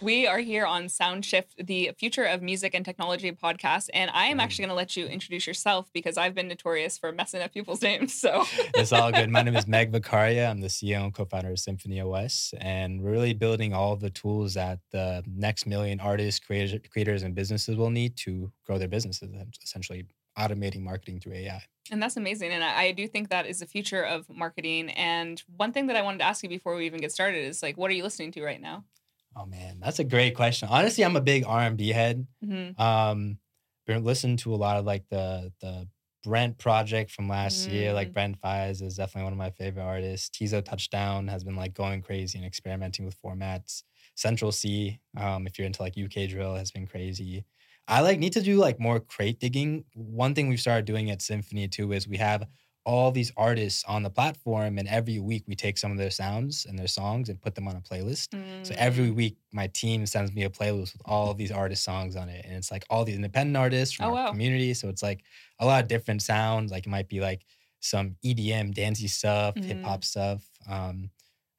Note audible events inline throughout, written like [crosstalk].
We are here on Soundshift, the Future of Music and Technology podcast, and I am actually going to let you introduce yourself because I've been notorious for messing up people's [laughs] names. So It's all good. My name is Megh Vakharia. I'm the CEO and co-founder of Symphony OS, and we're really building all the tools that the next million artists, creators, creators, and businesses will need to grow their businesses. Essentially, automating marketing through AI. And that's amazing. And I, I do think that is the future of marketing. And one thing that I wanted to ask you before we even get started is like, what are you listening to right now? Oh man, that's a great question. Honestly, I'm a big R&B head. Mm-hmm. Um, been listening to a lot of like the the Brent project from last year. Like Mm. Brent Faiyaz is definitely one of my favorite artists. Teezo Touchdown has been like going crazy and experimenting with formats. Central Cee, um, if you're into like UK drill, has been crazy. I like need to do like more crate digging. One thing we've started doing at Symphony too is we have all these artists on the platform, and every week we take some of their sounds and their songs and put them on a playlist. So every Mm. week, my team sends me a playlist with all of these artist songs on it, and it's like all these independent artists from Oh, our wow. community. So it's like a lot of different sounds. Like it might be like some EDM, dancey stuff, hip Mhm. hop stuff. Um,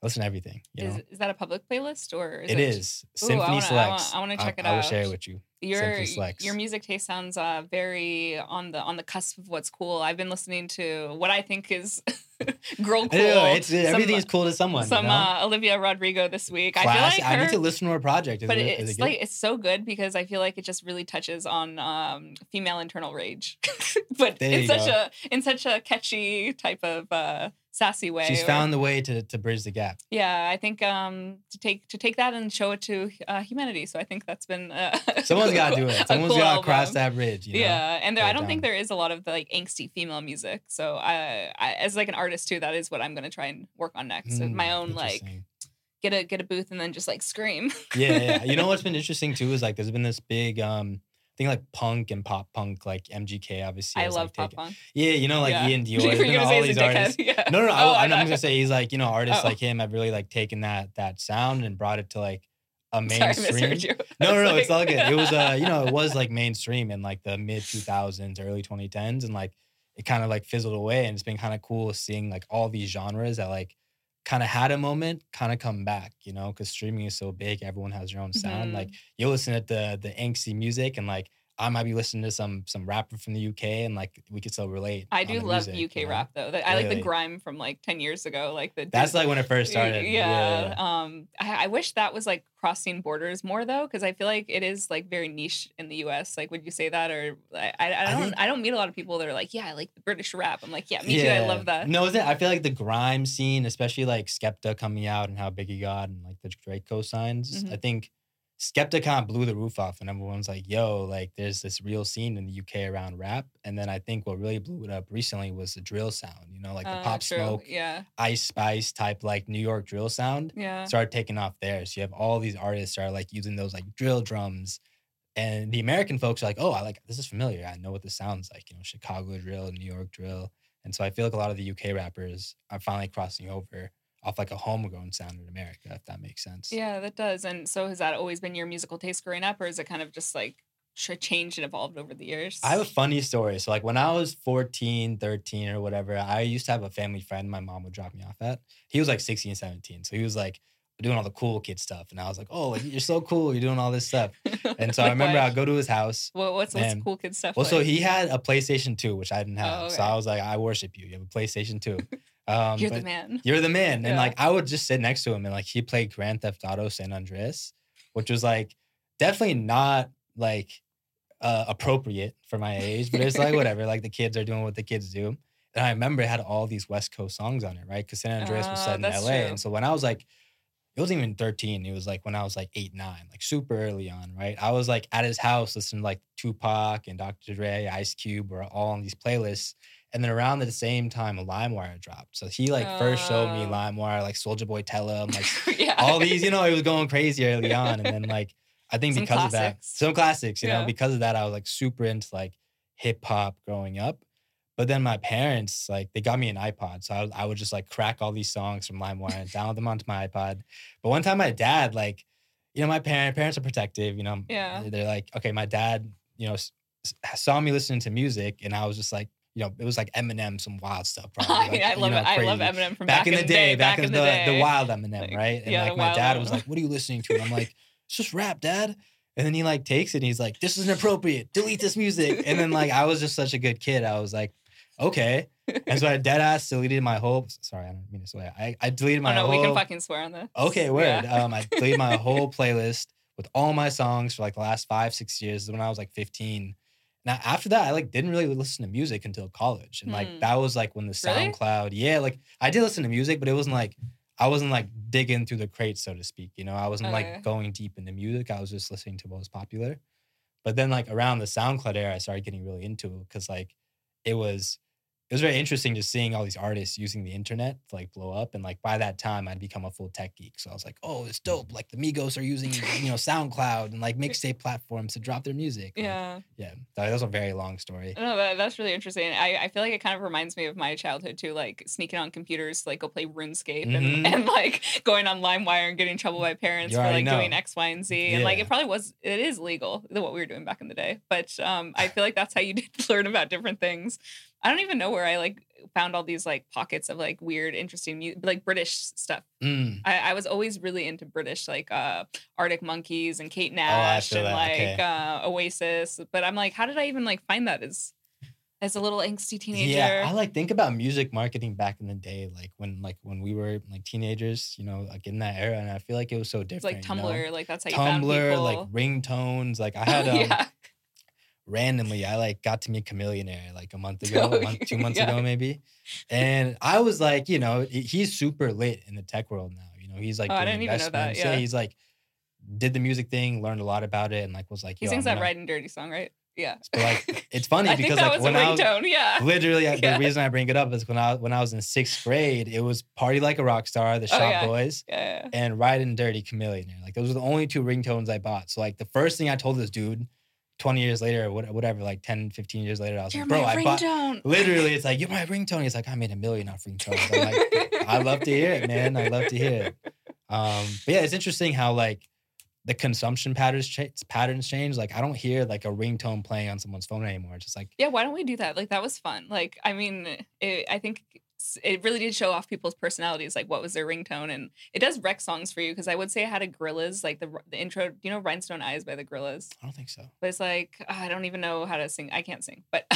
listen to everything. You is, know, is that a public playlist or is it it is Ooh, Symphony I wanna- Selects. I wanna I'll- check it out. I will share it with you. your Symphony Selects. your music taste sounds uh, very on the on the cusp of what's cool. I've been listening to what I think is [laughs] [laughs] girl cool. know, it's some- everything is cool to someone. Some you know? uh, Olivia Rodrigo this week. I feel Class- like I her, need to listen to her project. Is but it, it's it like it's so good because I feel like it just really touches on um, female internal rage, [laughs] but There in such go. a in such a catchy type of uh, sassy way. she's or- found the way to to bridge the gap. yeah, I think um, to take to take that and show it to uh, humanity. So I think that's been uh, [laughs] Someone's got to do it. Someone's cool got to cross that bridge. You know? Yeah, and there, I don't think there is a lot of the like angsty female music. So I, I as like an artist too, that is what I'm gonna try and work on next. So my Hmm, own like get a get a booth and then just like scream. [laughs] yeah, yeah. You know [laughs] what's been interesting too is like there's been this big um thing like punk and pop punk like MGK obviously. I love like, pop taken- punk. Yeah, you know like Yeah. iann [laughs] Dior. Been gonna all these he's artists. Yeah. No, no, no. Oh, I, am know. gonna say he's like you know artists Oh. like him have really like taken that that sound and brought it to like a Sorry, mainstream. you. I No, no, no, it's all good. It was uh, you know, it was like mainstream in like the mid 2000s, early 2010s, and like it kind of like fizzled away. And it's been kind of cool seeing like all these genres that like kind of had a moment kind of come back, you know, because streaming is so big, everyone has their own sound. Mhm. Like you listen at the the angsty music, and like I might be listening to some some rapper from the UK, and like we could still relate. I do love music, UK you know? rap though. The- I like the grime from like ten years ago. Like the That's like when it first started. Yeah. Um, I, I wish that was like crossing borders more though, because I feel like it is like very niche in the U.S. Like, would you say that, or I, I, I I don't, think- I don't meet a lot of people that are like, yeah, I like the British rap. I'm like, yeah, me too. I love that. No, is it? I feel like the grime scene, especially like Skepta coming out and how big he got and like the Drake co-signs. Mhm. I think Skepta kind of blew the roof off and everyone's like, yo, like there's this real scene in the UK around rap. And then I think what really blew it up recently was the drill sound, you know, like the Uh, pop true. smoke, Yeah. ice spice type like New York drill sound Yeah. started taking off there. So you have all these artists are like using those like drill drums. And the American folks are like, oh, I like this is familiar. I know what this sounds like, you know, Chicago drill, New York drill. And so I feel like a lot of the UK rappers are finally crossing over off like a homegrown sound in America, if that makes sense. Yeah, that does. And so has that always been your musical taste growing up, or is it kind of just like changed and evolved over the years? I have a funny story. So like when I was 14, 13 or whatever, I used to have a family friend my mom would drop me off at. He was like 16, 17. So he was like doing all the cool kid stuff. And I was like, oh, like, you're so cool. You're doing all this stuff. [laughs] And so I remember what? I'd go to his house. What, what's what's cool kid stuff? Well, so he had a PlayStation 2, which I didn't have. Oh, So. I was like, I worship you. You have a PlayStation 2. Um, You're the man. You're the man. And Yeah. like, I would just sit next to him and like, he played Grand Theft Auto San Andreas, which was like definitely not like uh, appropriate for my age, but it's like [laughs] whatever. Like, the kids are doing what the kids do. And I remember it had all these West Coast songs on it, right? Because San Andreas was Oh, set in LA. true. And so when I was like, it wasn't even 13. It was like when I was like eight, nine, like super early on, right? I was like at his house listening to like Tupac and Dr. Dre, Ice Cube were all on these playlists. And then around the same time, LimeWire dropped. So he like first showed me Oh. LimeWire, like Soulja Boy Tell him, like [laughs] yeah. all these, you know, it was going crazy early on. And then like I think Some because of that, some classics, you Yeah. know, because of that, I was like super into like hip hop growing up. But then my parents, like, they got me an iPod. So I, I would just like crack all these songs from LimeWire and download them onto my iPod. But one time my dad, like, you know, my parent, parents are protective, you know. Yeah. They're like, okay, my dad, you know, s- saw me listening to music and I was just like, you know, it was like Eminem, some wild stuff. [laughs] Probably, like, I you love know, it. I love crazy. Eminem from Back, in the day, back, in the, day. the wild Eminem, Like, right? And yeah, like my dad one. was like, "What are you listening to?" And I'm like, [laughs] "It's just rap, dad." And then he like takes it and he's like, "This is inappropriate. Delete this music." And then like I was just such a good kid. I was like, "Okay." And so I dead ass deleted my whole. Sorry, I don't mean to swear. I, I deleted Oh my no, whole. we can fucking swear on this. Okay, word. Yeah. Um, I deleted my [laughs] whole playlist with all my songs for like the last five, six years when I was like 15. Now after that, I like didn't really listen to music until college, and like Hmm. that was like when the Really? SoundCloud, yeah, like I did listen to music, but it wasn't like I wasn't like digging through the crates, so to speak. You know, I wasn't Okay. like going deep into music. I was just listening to what was popular. But then like around the SoundCloud era, I started getting really into it because like it was it was very interesting just seeing all these artists using the internet to like blow up. And like by that time, I'd become a full tech geek. So I was like, oh, it's dope. Like the Migos are using you know SoundCloud and like mixtape platforms to drop their music. Like, Yeah. yeah. That was a very long story. No, that, that's really interesting. I, I feel like it kind of reminds me of my childhood too, like sneaking on computers to like go play RuneScape Mhm. and, and like going on LimeWire and getting in trouble by parents You for like know. doing X, Y, and Z. And like it probably was it is legal what we were doing back in the day. But um I feel like that's how you did [laughs] learn about different things. I don't even know where I like found all these like pockets of like weird, interesting mu- like British stuff. Mm. I, I was always really into British, like uh Arctic Monkeys and Kate Oh, Nash feel and that, like okay. uh Oasis. But I'm like, how did I even like find that as as a little angsty teenager? Yeah, I like think about music marketing back in the day, like when like when we were like teenagers, you know, like in that era, and I feel like it was so it's different. like you know? Tumblr, like that's how you found Tumblr, people. like ringtones. Like I Oh, [laughs] had um, yeah. Randomly, I like got to meet Chamillionaire like a month ago, Oh, a month, two [laughs] months yeah. ago maybe, and I was like, you know, he's super lit in the tech world now. You know, he's like Oh, I doing didn't even know that, investments. yeah. he's like did the music thing, learned a lot about it, and like was like, he sings I'm that gonna- "Right and Dirty" song, right? Yeah. But like, [laughs] it's funny because like when I was. Yeah. literally [laughs] Yeah. the reason I bring it up is when I when I was in sixth grade, it was "Party Like a Rock Star," the Oh, Shop yeah. Boys, Yeah. and "Ridin' Dirty Chamillionaire." Like those were the only two ringtones I bought. So like the first thing I told this dude, twenty years later or whatever, like 10, 15 years later, I was You're like, "Bro, I bought." Literally, it's like you're my ringtone. He's like, I made a million off ringtones. I'm like, [laughs] I love to hear it, man. I love to hear it. Um, but yeah, it's interesting how like the consumption patterns cha- patterns change. Like I don't hear like a ringtone playing on someone's phone anymore. It's just like Yeah, why don't we do that? Like that was fun. Like I mean, it, I think it really did show off people's personalities. Like what was their ringtone, and it does wreck songs for you because I would say I had a Gorillaz like the the intro. You know, Rhinestone Eyes by the Gorillaz. I don't think so. But it's like I don't even know how to sing. I can't sing, but [laughs]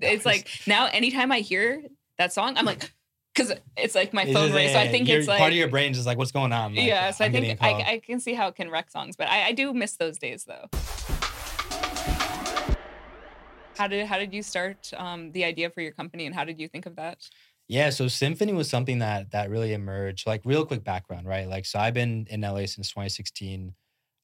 it's like now anytime I hear that song, I'm like, [laughs] because it's like my phone rings. So I think it's like part of your brain's just like, what's going on? Like, yeah. So I I'm a think I. I can see how it can wreck songs, but I, I do miss those days though. How did how did you start um, the idea for your company, and how did you think of that? Yeah, so Symphony was something that that really emerged. Like real quick background, right? Like so I've been in LA since 2016.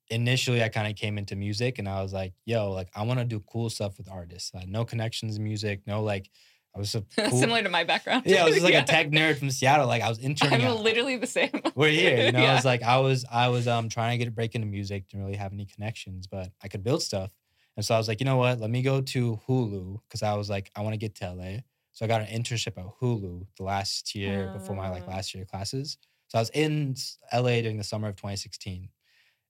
Initially, I kind of came into music and I was like, yo, like I want to do cool stuff with artists. Uh, no connections in music, no like I was a [laughs] cool Similar to my background. Yeah, I was just like Yeah. a tech nerd from Seattle. Like I was [laughs] interning. I'm out. literally the same. We're here, you [laughs] know. I was like, I was, I was um trying to get a break into music. Didn't really have any connections, but I could build stuff. And so I was like, you know what? Let me go to Hulu because I was like, I want to get to LA. So I got an internship at Hulu the last year before my like Ah. last year classes. So I was in LA during the summer of 2016.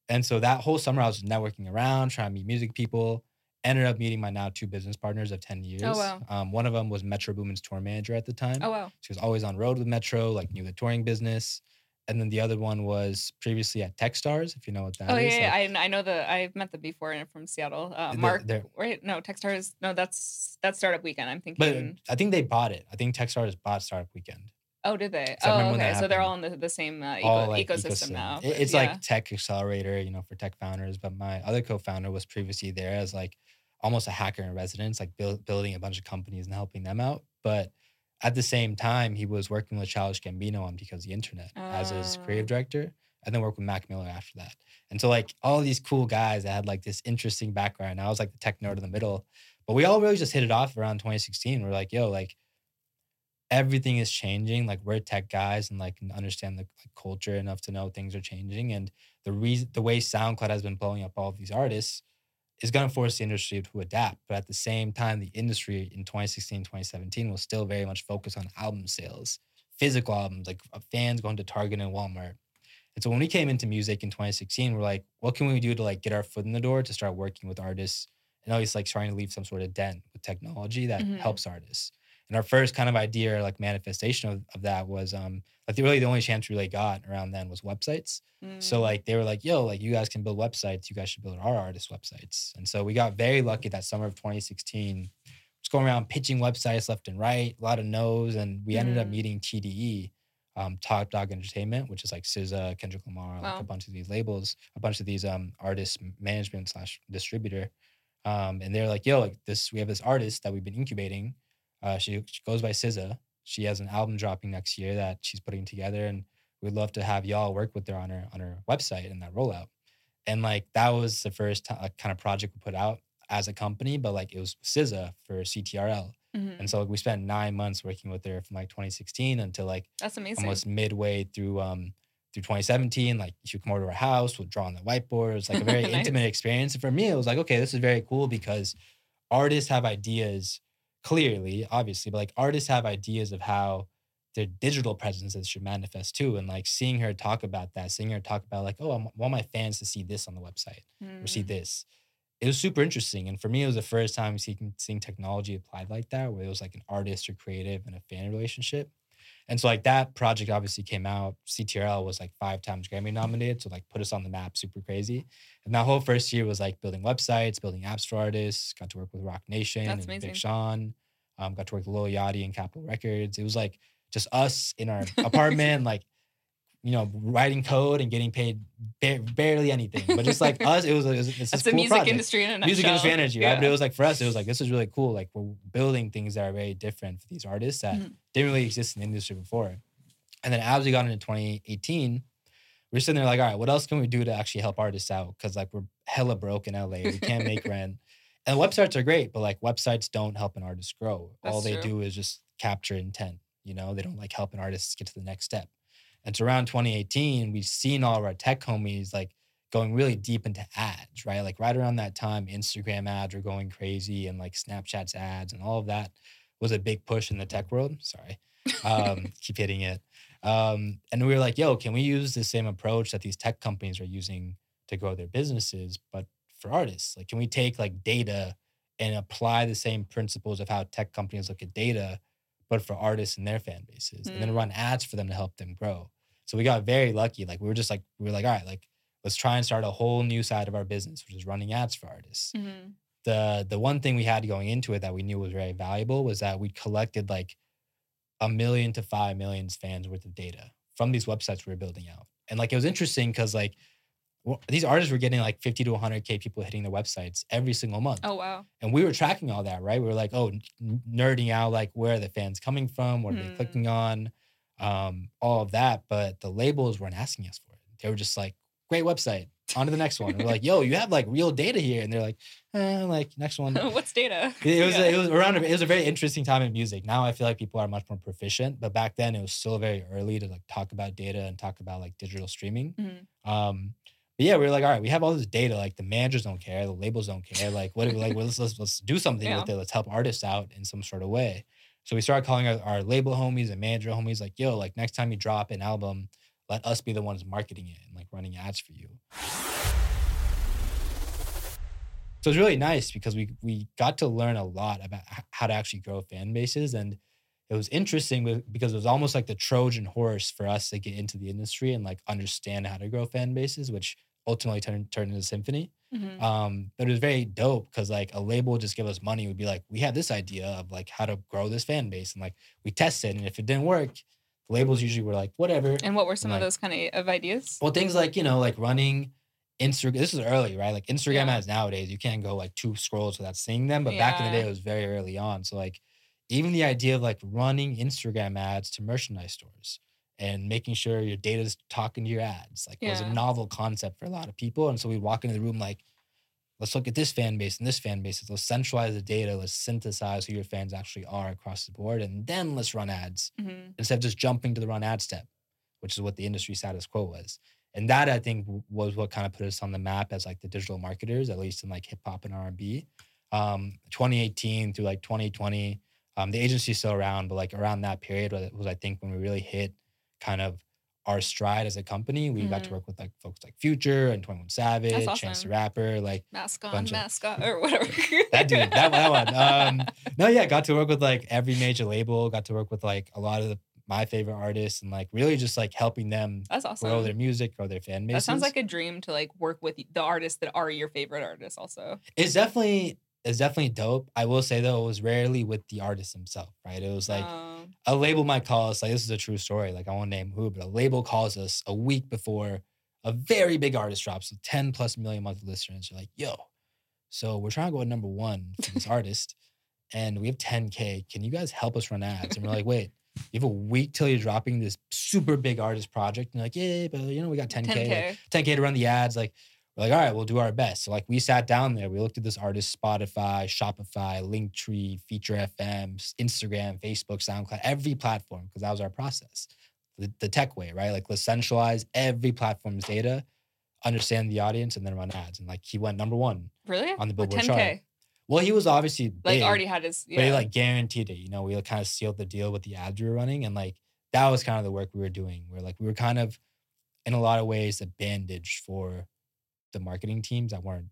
And so that whole summer I was networking around, trying to meet music people. Ended up meeting my now two business partners of 10 years. Oh, wow. Um, one of them was Metro Boomin's tour manager at the time. Oh wow. She was always on road with Metro, like knew the touring business. And then the other one was previously at Techstars, if you know what that is. oh yeah, yeah. like- I, I know the I've met them before and from Seattle. Uh, They're- Mark, they're- wait, no, Techstars. No, that's that's Startup Weekend. I'm thinking. but. I think they bought it. I think Techstars bought Startup Weekend. oh, did they? Oh, okay. So they're all in the, the same uh, eco- All, like, ecosystem, now. It- but It's yeah. like tech accelerator, you know, for tech founders. But my other co-founder was previously there as like almost a hacker in residence, like build, building a bunch of companies and helping them out. But at the same time, he was working with Childish Gambino on Because of the Internet as his creative Ah. director, and then worked with Mac Miller after that. And so like all these cool guys that had like this interesting background. I was like the tech nerd in the middle, but we all really just hit it off around 2016. We're like, yo, like everything is changing. Like we're tech guys and like understand the like, culture enough to know things are changing. And the reason the way SoundCloud has been blowing up all of these artists is going to force the industry to adapt. But at the same time, the industry in 2016, 2017 was still very much focused on album sales, physical albums, like uh, fans going to Target and Walmart. And so when we came into music in 2016, we're like, what can we do to like get our foot in the door to start working with artists and always like trying to leave some sort of dent with technology that Mhm. helps artists. And our first kind of idea like manifestation of, of that was um like the, really the only chance we really got around then was websites. So Mm. like they were like, yo, like you guys can build websites, you guys should build our artist websites. And so we got very lucky that summer of 2016, just going around pitching websites left and right, a lot of no's, and we ended up Mm. meeting TDE, um, Top Dawg Entertainment, which is like SZA, Kendrick Lamar, like a bunch of these labels, a bunch of these um artist management slash distributor. Um, and they're like, yo, like this, we have this artist that we've been incubating. Uh, she, she goes by SZA. She has an album dropping next year that she's putting together, and we'd love to have y'all work with her on her on her website and that rollout. And like that was the first ti- like, kind of project we put out as a company, but like it was SZA for CTRL. Mhm. And so like, we spent nine months working with her from like 2016 until like That's amazing. almost midway through um through 2017. Like she would come over to our house, we'll draw on the whiteboard. It was like a [laughs] very Nice. intimate experience. And for me, it was like, okay, this is very cool because artists have ideas clearly, obviously, but like artists have ideas of how their digital presences should manifest too. And like seeing her talk about that, seeing her talk about like, oh, I want my fans to see this on the website or see Mm. this. It was super interesting. And for me, it was the first time seeing, seeing technology applied like that, where it was like an artist or creative and a fan relationship. And so like that project obviously came out. CTRL was like five times Grammy nominated. So like put us on the map, super crazy. And that whole first year was like building websites, building apps for artists, got to work with Roc Nation That's and amazing. Big Sean. Um, got to work with Lil Yachty and Capitol Records. It was like just us in our apartment, like you know, writing code and getting paid ba- barely anything. But just like us, it was, it was it's [laughs] That's the cool music project industry in a music industry energy, right? But it was like for us, it was like this is really cool. Like we're building things that are very different for these artists that Mhm. didn't really exist in the industry before. And then as we got into 2018, we are sitting there like, all right, what else can we do to actually help artists out? Because like we're hella broke in LA, we can't make [laughs] rent. And websites are great, but like websites don't help an artist grow. All they true. do is just capture intent. You know, they don't like help an artist get to the next step. And so around 2018, we've seen all of our tech homies like going really deep into ads, right? Like right around that time, Instagram ads were going crazy and like Snapchat's ads and all of that was a big push in the tech world. Sorry. Um, [laughs] keep hitting it. Um, and we were like, yo, can we use the same approach that these tech companies are using to grow their businesses, but for artists? Like, can we take like data and apply the same principles of how tech companies look at data, but for artists and their fan bases, and then Mm. run ads for them to help them grow? So we got very lucky. Like, we were just like, we were like, all right, like, let's try and start a whole new side of our business, which is running ads for artists Mhm. the the one thing we had going into it that we knew was very valuable was that we collected like a million to five million fans worth of data from these websites we were building out. And like it was interesting because like these artists were getting like 50 to 100k people hitting their websites every single month. Oh wow. And we were tracking all that, right? We were like, oh, nerding out like where are the fans coming from, what are they Hmm. clicking on, um, all of that. But the labels weren't asking us for it. They were just like, great website, on to the next one. And we're like, yo, you have like real data here, and they're like, eh, like next one. [laughs] What's data? It was Yeah. it was around it was a very interesting time in music. Now I feel like people are much more proficient, but back then it was still very early to like talk about data and talk about like digital streaming. Mhm. Um, but yeah, we were like, all right, we have all this data. Like the managers don't care, the labels don't care. Like what? Like well, let's, let's let's do something with it. Let's help artists out in some sort of way. So we started calling our, our label homies and manager homies like, yo, like next time you drop an album, let us be the ones marketing it and like running ads for you. So it's really nice because we we got to learn a lot about how to actually grow fan bases, and it was interesting because it was almost like the Trojan horse for us to get into the industry and like understand how to grow fan bases, which ultimately turned turned into Symphony. Mhm. Um, but it was very dope because like a label would just give us money, would be like, we have this idea of like how to grow this fan base, and like we tested, and if it didn't work, the labels usually were like, whatever. And what were some like- of those kind of, ideas? Well, things like you know, like running Instagram. This is early, right? Like Instagram Yeah. ads nowadays, you can't go like two scrolls without seeing them. But back in the day, it was very early on. So like, even the idea of like running Instagram ads to merchandise stores and making sure your data is talking to your ads, like it was a novel concept for a lot of people. And so we walk into the room like, let's look at this fan base and this fan base. Let's centralize the data. Let's synthesize who your fans actually are across the board, and then let's run ads Mhm. instead of just jumping to the run ad step, which is what the industry status quo was. And that I think was what kind of put us on the map as like the digital marketers, at least in like hip hop and R and B. Um, 2018 through like 2020, um, the agency's still around, but like around that period was, was I think when we really hit kind of our stride as a company. We got to Mhm. work with like folks like Future and Twenty One Savage, Chance the. Rapper, like Mask on, bunch of- mascot, or whatever. [laughs] that dude, that, that one. Um, [laughs] no, yeah, got to work with like every major label. Got to work with like a lot of the, my favorite artists, and like really just like helping them That's awesome. grow their music, grow their fan base. that sounds like a dream to like work with the artists that are your favorite artists. Also, it's definitely it's definitely dope. I will say though, it was rarely with the artist himself, right? It was like Um, a label might call us like this is a true story. Like I won't name who, but a label calls us a week before a very big artist drops with 10 plus million monthly listeners. You're like, yo, so we're trying to go at number one for this artist, and we have 10k. Can you guys help us run ads? And we're like, wait, you have a week till you're dropping this super big artist project. And you're like, yeah, but you know, we got 10k. 10k. 10k to run the ads. Like, we're like, all right, we'll do our best. So like we sat down there, we looked at this artist, Spotify, Shopify, Linktree, Feature FM, Instagram, Facebook, SoundCloud, every platform, because that was our process. The, the tech way, right? Like let's centralize every platform's data, understand the audience, and then run ads. And like he went number one. Really? On the Billboard chart. Well, he was obviously Like big, already had his. but he like guaranteed it. You know, we kind of sealed the deal with the ads we were running, and like that was kind of the work we were doing. Where like we were kind of, in a lot of ways, a bandage for the marketing teams that weren't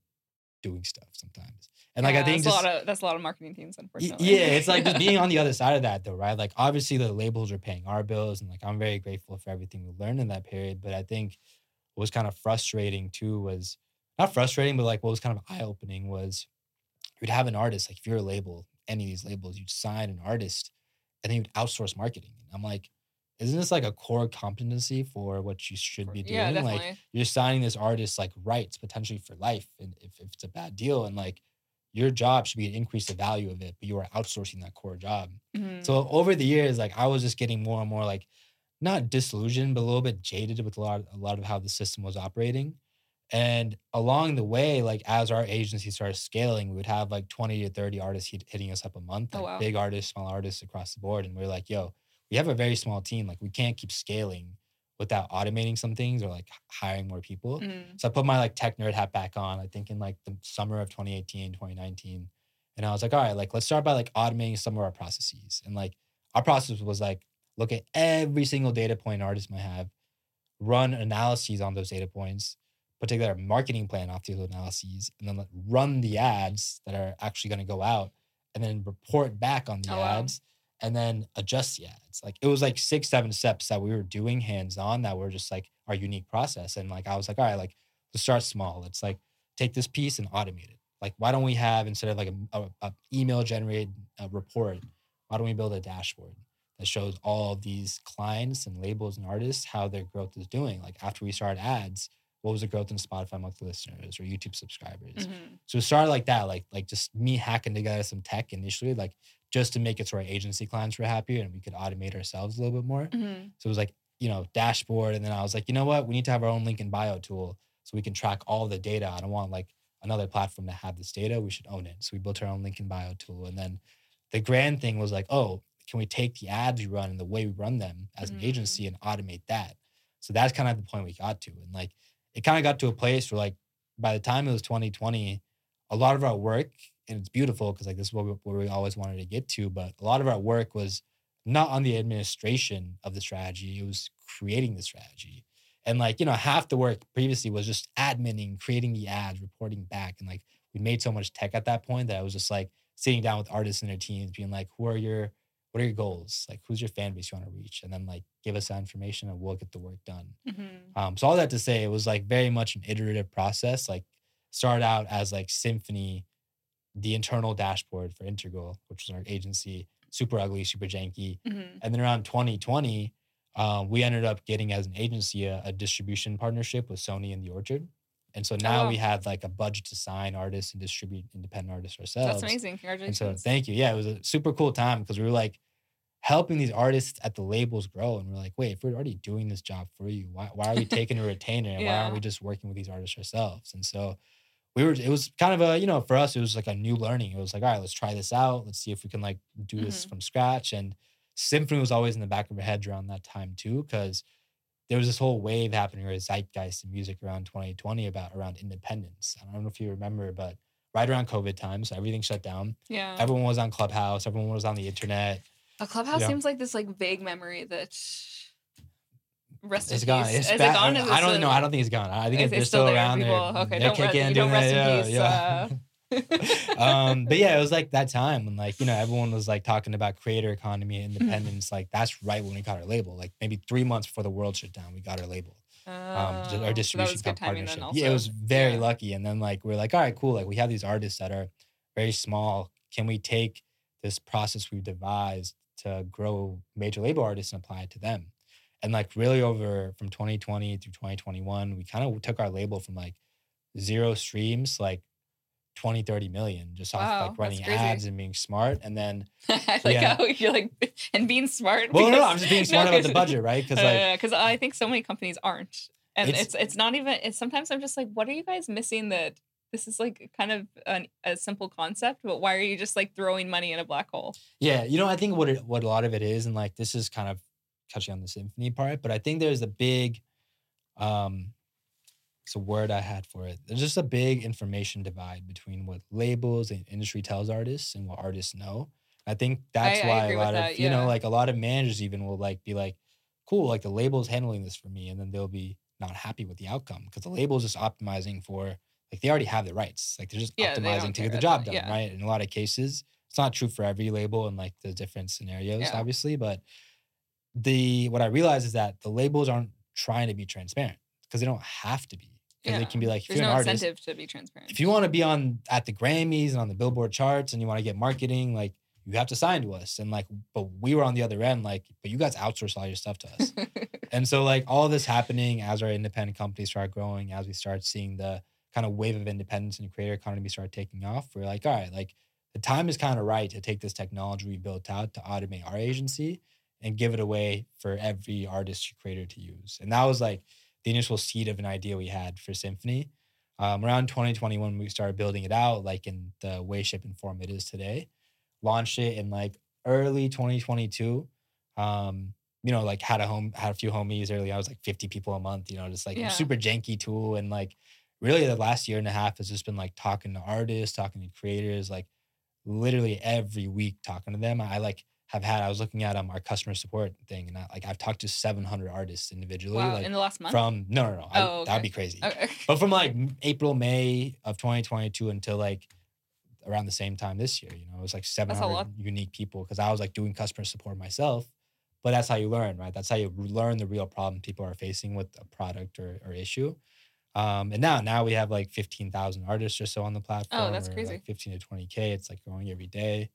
doing stuff sometimes. And like I think that's just a lot of that's a lot of marketing teams, unfortunately. yeah, it's like just being on the other [laughs] side of that though, right? Like obviously the labels are paying our bills, and like I'm very grateful for everything we learned in that period. But I think what was kind of frustrating too was not frustrating, but like what was kind of eye opening was you'd have an artist, like if you're a label, any of these labels, you'd sign an artist and then you'd outsource marketing. And I'm like, isn't this like a core competency for what you should be doing? yeah, Like you're signing this artist like rights potentially for life and if, if it's a bad deal and like your job should be to increase the value of it but you are outsourcing that core job Mhm. so over the years like i was just getting more and more like not disillusioned but a little bit jaded with a lot a lot of how the system was operating and along the way like as our agency started scaling we would have like 20 to 30 artists hitting us up a month Oh, like wow. big artists small artists across the board and we are like yo we have a very small team like we can't keep scaling without automating some things or like hiring more people Mhm. so I put my like tech nerd hat back on, I think in like the summer of 2018, 2019. And I was like, all right, like let's start by like automating some of our processes. And like our process was like look at every single data point an artist might have, run analyses on those data points, put together a marketing plan off those analyses, and then like, run the ads that are actually going to go out and then report back on the Oh, wow. And then adjust the ads. Like it was like six, seven steps that we were doing hands on that were just like our unique process. And like I was like, all right, like let's start small. Let's like take this piece and automate it. Like why don't we have instead of like a, a, a email generated uh, report, why don't we build a dashboard that shows all these clients and labels and artists how their growth is doing? Like after we started ads, what was the growth in Spotify monthly listeners or YouTube subscribers? Mhm. So it started like that, like like just me hacking together some tech initially, like just to make it so our agency clients were happier and we could automate ourselves a little bit more. Mhm. So it was like, you know, dashboard. And then I was like, you know what? We need to have our own link in bio tool so we can track all the data. I don't want like another platform to have this data. We should own it. So we built our own link in bio tool. And then the grand thing was like, oh, can we take the ads we run and the way we run them as an Mm. agency and automate that? So that's kind of the point we got to. And like it kind of got to a place where like by the time it was 2020, a lot of our work, and it's beautiful because like this is what we, where we always wanted to get to, but a lot of our work was not on the administration of the strategy, it was creating the strategy. And like, you know, half the work previously was just adminning, creating the ads, reporting back. And like we made so much tech at that point that I was just like sitting down with artists and their teams, being like, who are your what are your goals? Like who's your fan base you want to reach? And then like give us that information and we'll get the work done. Mhm. Um, so all that to say, it was like very much an iterative process. Like started out as like Symphony, the internal dashboard for Integral, which was our agency, super ugly, super janky. Mhm. And then around 2020, um, we ended up getting as an agency a, a distribution partnership with Sony and the Orchard. And so now wow. we had like a budget to sign artists and distribute independent artists ourselves. That's amazing. And so thank you. Yeah, it was a super cool time because we were like helping these artists at the labels grow. And we're like, wait, if we're already doing this job for you, why, why are we taking a retainer? And why aren't we just working with these artists ourselves? And so we were, it was kind of a, you know, for us, it was like a new learning. It was like, all right, let's try this out. Let's see if we can like do this Mhm. from scratch. And Symphony was always in the back of our heads around that time too, because there was this whole wave happening or a zeitgeist in music around 2020 about around independence. I don't know if you remember, but right around COVID time, so everything shut down yeah. everyone was on Clubhouse, everyone was on the internet. A clubhouse Yeah. seems like this like vague memory that Rest It's gone. peace. It's Is it gone? Is I don't know. I don't think it's gone. I think It's- it's, they're it's still, around people. there. Okay, They're don't re- kicking, don't rest in peace, yeah, yeah. [laughs] um, but yeah, it was like that time when like you know everyone was like talking about creator economy, and independence. like that's right when we got our label. Like maybe three months before the world shut down, we got our label. Um, Oh, our distribution com- timing then partnership. Yeah, it was very Yeah. lucky. And then like we're like, all right, cool. Like we have these artists that are very small. Can we take this process we've devised to grow major label artists and apply it to them? And like really over from 2020 through 2021, we kind of took our label from like zero streams, like 20, 30 million, just Wow, like running ads and being smart. And then, [laughs] I like Yeah. how [laughs] you're like [laughs] and being smart. well, no, no, I'm just being no, smart about the budget, right? Because oh, like, because I think so many companies aren't, and It's- it's, it's not even. It's sometimes I'm just like, what are you guys missing? That this is like kind of an, a simple concept, but why are you just like throwing money in a black hole? Yeah, you know, I think what it, what a lot of it is, and like this is kind of touching on the symphony part, but I think there's a big, um, it's a word I had for it. There's just a big information divide between what labels and industry tells artists and what artists know. I think that's I why agree a lot that, of you know, like a lot of managers even will like be like, "Cool, like the label's handling this for me," and then they'll be not happy with the outcome because the label's just optimizing for like they already have the rights, like they're just Yeah, optimizing to get the job done, yeah. right? In a lot of cases, it's not true for every label and like the different scenarios, Yeah. obviously. But the what I realize is that the labels aren't trying to be transparent because they don't have to be. Because Yeah. they can be like, if There's you're no an artist, incentive to be transparent. if you want to be on at the Grammys and on the Billboard charts and you want to get marketing, like you have to sign to us. And like, but we were on the other end, like, but you guys outsource all your stuff to us. [laughs] And so like all this happening as our independent companies start growing, as we start seeing the kind of wave of independence and creator economy start taking off, we're like, all right, like the time is kind of right to take this technology we built out to automate our agency and give it away for every artist or creator to use. And that was like the initial seed of an idea we had for Symphony. Um, around 2021, we started building it out, like in the way, shape, and form it is today. Launched it in like early 2022. Um, you know, like had a home, had a few homies early. I was like 50 people a month, you know, just like Yeah. super janky tool. And like really the last year and a half has just been like talking to artists, talking to creators, like literally every week talking to them. I like have had, I was looking at um our customer support thing and I, like I've talked to 700 artists individually. wow, like in the last month. from, no, no, no. I- Oh, That'd be crazy. okay. But from like April, May of 2022 until like around the same time this year, you know, it was like 700 unique people because I was like doing customer support myself. But that's how you learn, right? That's how you learn the real problem people are facing with a product or, or issue. Um, and now, now we have like 15,000 artists or so on the platform. Oh, that's crazy. Like 15 to 20K. It's like growing every day.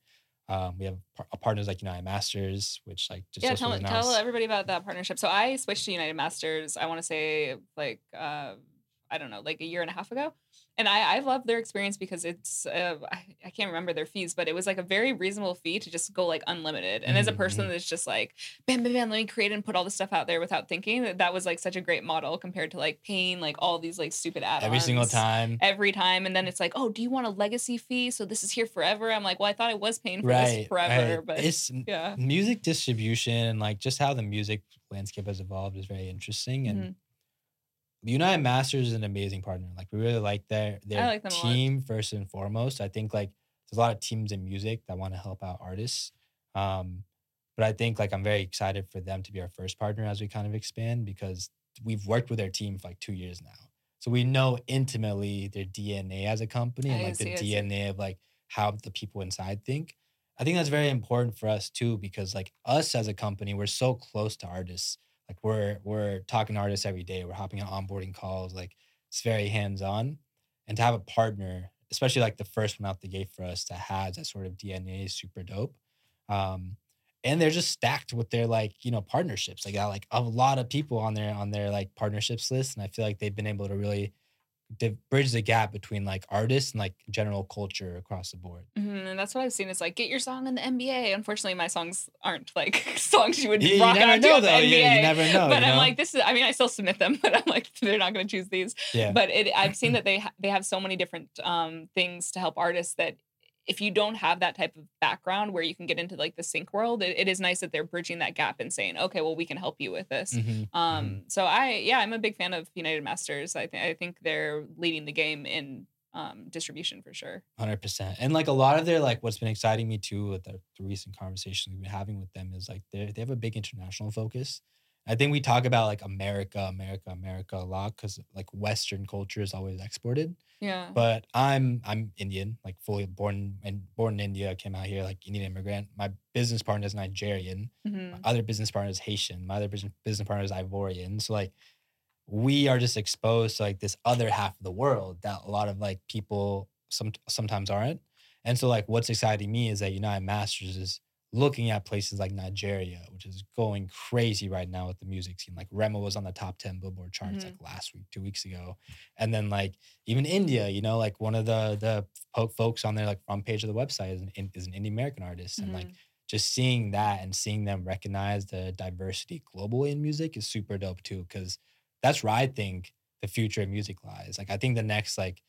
Um, we have par- partners like United Masters, which like just yeah, tell, tell everybody about that partnership. So I switched to United Masters. I want to say like uh, I don't know, like a year and a half ago, and I I love their experience because it's uh, I, I can't remember their fees, but it was like a very reasonable fee to just go like unlimited. And as a person mhm. that's just like bam bam bam, let me create and put all this stuff out there without thinking, that that was like such a great model compared to like paying like all these like stupid add Every single time. Every time, and then it's like, oh, do you want a legacy fee? So this is here forever. I'm like, well, I thought I was paying for this forever, right. but it's yeah, music distribution and like just how the music landscape has evolved is very interesting and Mhm. The united masters is an amazing partner like we really like their their like them a lot. team first and foremost i think like there's a lot of teams in music that want to help out artists um but i think like i'm very excited for them to be our first partner as we kind of expand because we've worked with their team for like two years now so we know intimately their dna as a company and I like see, the I see. dna of like how the people inside think I think that's very important for us too, because like us as a company, we're so close to artists. Like we're we're talking to artists every day. We're hopping on onboarding calls. Like it's very hands on, and to have a partner, especially like the first one out the gate for us that has that sort of DNA is super dope. Um, and they're just stacked with their like you know partnerships. Like got like a lot of people on their on their like partnerships list, and I feel like they've been able to really div- bridge the gap between like artists and like general culture across the board. Mhm, and that's what I've seen. Is like get your song in the NBA. Unfortunately, my songs aren't like [laughs] songs you would You, you rock never out to know the though. You, NBA. you never know. but you I'm know? like, this is. I mean, I still submit them, [laughs] but I'm like, they're not going to choose these. yeah. But it, I've seen [laughs] that they ha- they have so many different um, things to help artists that if you don't have that type of background where you can get into like the sync world, it, it is nice that they're bridging that gap and saying, okay, well, we can help you with this. Mhm, Um, mhm. so I, yeah, I'm a big fan of United Masters. I think I think they're leading the game in um, distribution for sure. Hundred percent, and like a lot of their like what's been exciting me too with the, the recent conversations we've been having with them is like they they have a big international focus. I think we talk about like America, America, America a lot because like Western culture is always exported. Yeah. But I'm I'm Indian, like fully born and born in India. Came out here like Indian immigrant. My business partner is Nigerian. Mhm. My other business partner is Haitian. My other business business partner is Ivorian. So like we are just exposed to like this other half of the world that a lot of like people some sometimes aren't. And so like what's exciting me is that United Masters is looking at places like Nigeria, which is going crazy right now with the music scene. Like Rema was on the top 10 Billboard charts Mhm. like last week, two weeks ago. And then like even India, you know, like one of the the folks on their like front page of the website is an, is an Indian American artist. And like Mhm. just seeing that and seeing them recognize the diversity globally in music is super dope too. Cause that's where I think the future of music lies. Like I think the next like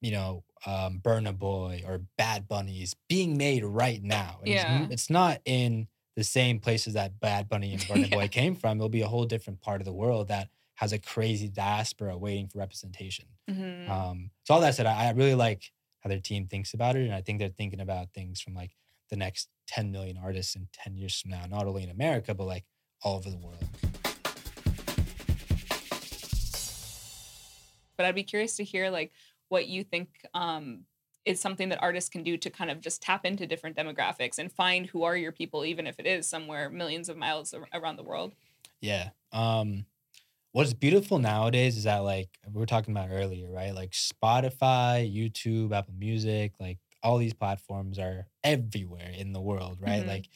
you know, um, Burna Boy or Bad Bunny is being made right now. And it's Yeah. It's, not in the same places that Bad Bunny and [laughs] Burna Yeah. Boy came from. It'll be a whole different part of the world that has a crazy diaspora waiting for representation. Mhm. Um, so all that said, I, I really like how their team thinks about it, and I think they're thinking about things from like the next 10 million artists in 10 years from now, not only in America but like all over the world. but I'd be curious to hear like what you think um, is something that artists can do to kind of just tap into different demographics and find who are your people, even if it is somewhere millions of miles ar- around the world. Yeah. Um what's beautiful nowadays is that like we were talking about earlier, right? Like Spotify, YouTube, Apple Music, like all these platforms are everywhere in the world, right? Mhm. Like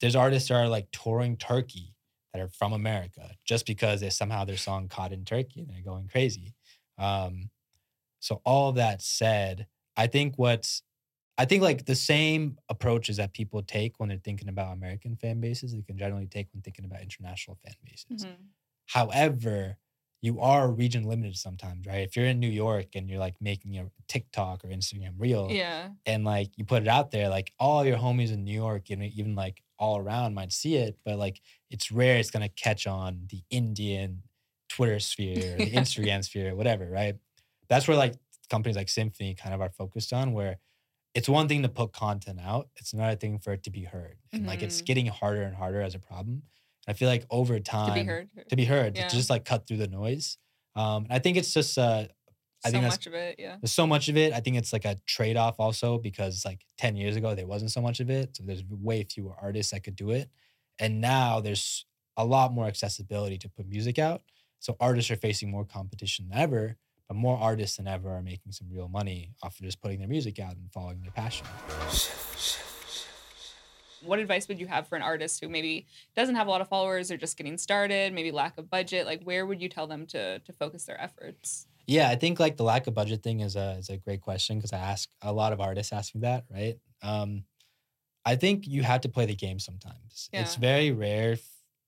there's artists that are like touring Turkey that are from America just because they somehow their song caught in Turkey and they're going crazy. Um so all that said, I think what's I think like the same approaches that people take when they're thinking about American fan bases, they can generally take when thinking about international fan bases. Mhm. However, you are region limited sometimes, right? If you're in New York and you're like making a TikTok or Instagram reel Yeah. and like you put it out there, like all your homies in New York and even like all around might see it, but like it's rare it's gonna catch on the Indian Twitter sphere, the [laughs] Instagram sphere, whatever, right? That's where like companies like Symphony kind of are focused on, where it's one thing to put content out, it's another thing for it to be heard. And like it's Mhm. getting harder and harder as a problem. And I feel like over time To be heard. to be heard, Yeah. to just like cut through the noise. Um, and I think it's just uh, I so think much of it. Yeah. there's so much of it. I think it's like a trade off also because like 10 years ago there wasn't so much of it. So there's way fewer artists that could do it. And now there's a lot more accessibility to put music out. So artists are facing more competition than ever, but more artists than ever are making some real money off of just putting their music out and following their passion. What advice would you have for an artist who maybe doesn't have a lot of followers or just getting started, maybe lack of budget? Like, where would you tell them to to focus their efforts? Yeah, I think like the lack of budget thing is a is a great question because I ask a lot of artists ask me that, right? Um, I think you have to play the game sometimes. It's very rare.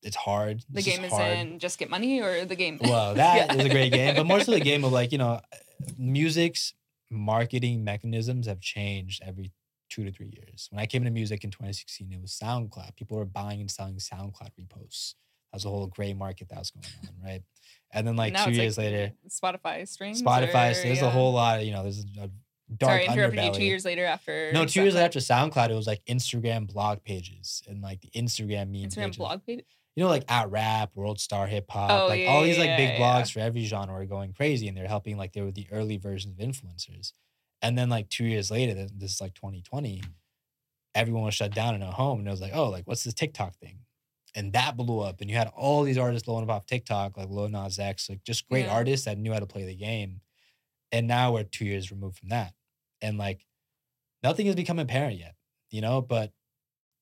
It's hard. The It's game is hard. in just get money or the game. Well, that [laughs] is Yeah. a great game, but more so the game of like you know, music's marketing mechanisms have changed every two to three years. When I came into music in 2016, it was SoundCloud. People were buying and selling SoundCloud reposts. That was a whole gray market that was going on, right? And then like Now two years later, Spotify streams. Spotify. or- so there's yeah. a whole lot of you know. There's a dark Sorry, interrupted you two years later after. No, two years after SoundCloud, it was like Instagram blog pages and like the Instagram meme Instagram pages. blog page. You know, like at rap, World Star Hip Hop, Oh, like yeah, all these like big yeah, blogs yeah. for every genre are going crazy, and they're helping. Like they were the early versions of influencers. And then like two years later, this is like 2020, everyone was shut down in a home, and it was like, oh, like what's this TikTok thing? And that blew up, and you had all these artists blowing up off TikTok, like Lil Nas X, like just great artists that knew how to play the game. And now we're two years removed from that, and like nothing has become apparent yet, you know. But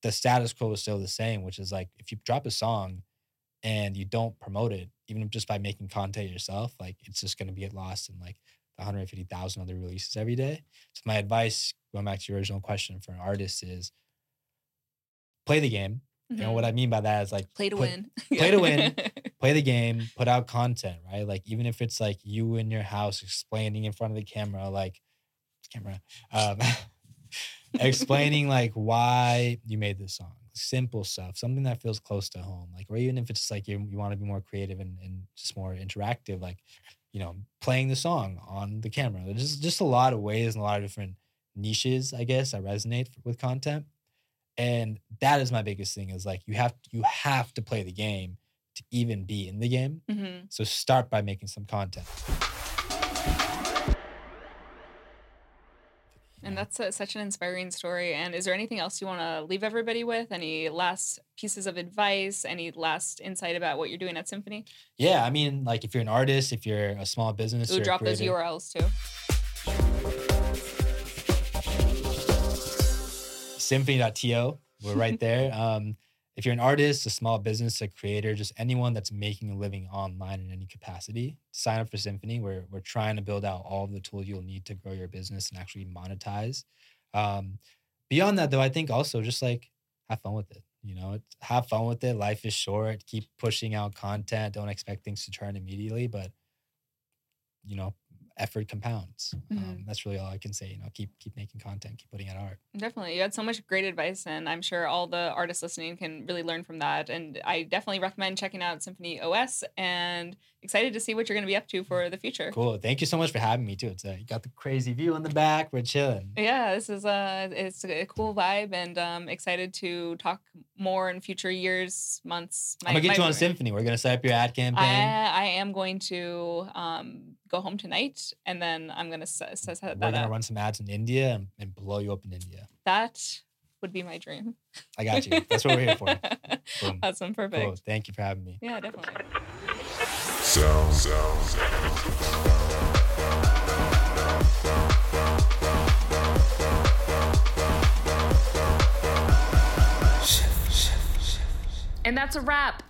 the status quo is still the same, which is like if you drop a song and you don't promote it, even just by making content yourself, like it's just going to get lost in like the 150,000 other releases every day. So my advice, going back to your original question for an artist, is play the game. You know what I mean by that is like Play to put- win. [laughs] play to win. play the game, put out content, right? Like even if it's like you in your house explaining in front of the camera, like camera, um, [laughs] explaining like why you made this song. Simple stuff, something that feels close to home. Like, or even if it's like you, you want to be more creative and, and just more interactive, like, you know, playing the song on the camera. There's just, just a lot of ways and a lot of different niches, I guess, that resonate with content. And that is my biggest thing is like you have you have to play the game to even be in the game. hmm So start by making some content. And that's a, such an inspiring story. And is there anything else you want to leave everybody with? Any last pieces of advice? Any last insight about what you're doing at Symphony? Yeah, I mean, like if you're an artist, if you're a small business, Ooh, drop those URLs too. symphony.to. We're right there. [laughs] Um, if you're an artist, a small business, a creator, just anyone that's making a living online in any capacity, sign up for Symphony. We're we're trying to build out all of the tools you'll need to grow your business and actually monetize. Um, beyond that, though, I think also just like have fun with it. You know, have fun with it. Life is short. Keep pushing out content. Don't expect things to turn immediately, but you know, effort compounds. Um, Mhm. that's really all I can say. You know, keep keep making content, keep putting out art. Definitely. You had so much great advice, and I'm sure all the artists listening can really learn from that. And I definitely recommend checking out Symphony OS and excited to see what you're going to be up to for the future. Cool. Thank you so much for having me too. It's uh, you got the crazy view in the back. We're chilling. Yeah, this is a it's a cool vibe, and um, excited to talk more in future years, months. I'm gonna get you my- on Symphony. We're gonna set up your ad campaign. I, I am going to um, go home tonight, and then I'm gonna set, set, set We're gonna up. run some ads in India and, and blow you up in India. That would be my dream. I got you. That's what we're here for. [laughs] Boom. Awesome, perfect. Cool. Thank you for having me. Yeah, definitely. Sound, sound, sound. And that's a wrap.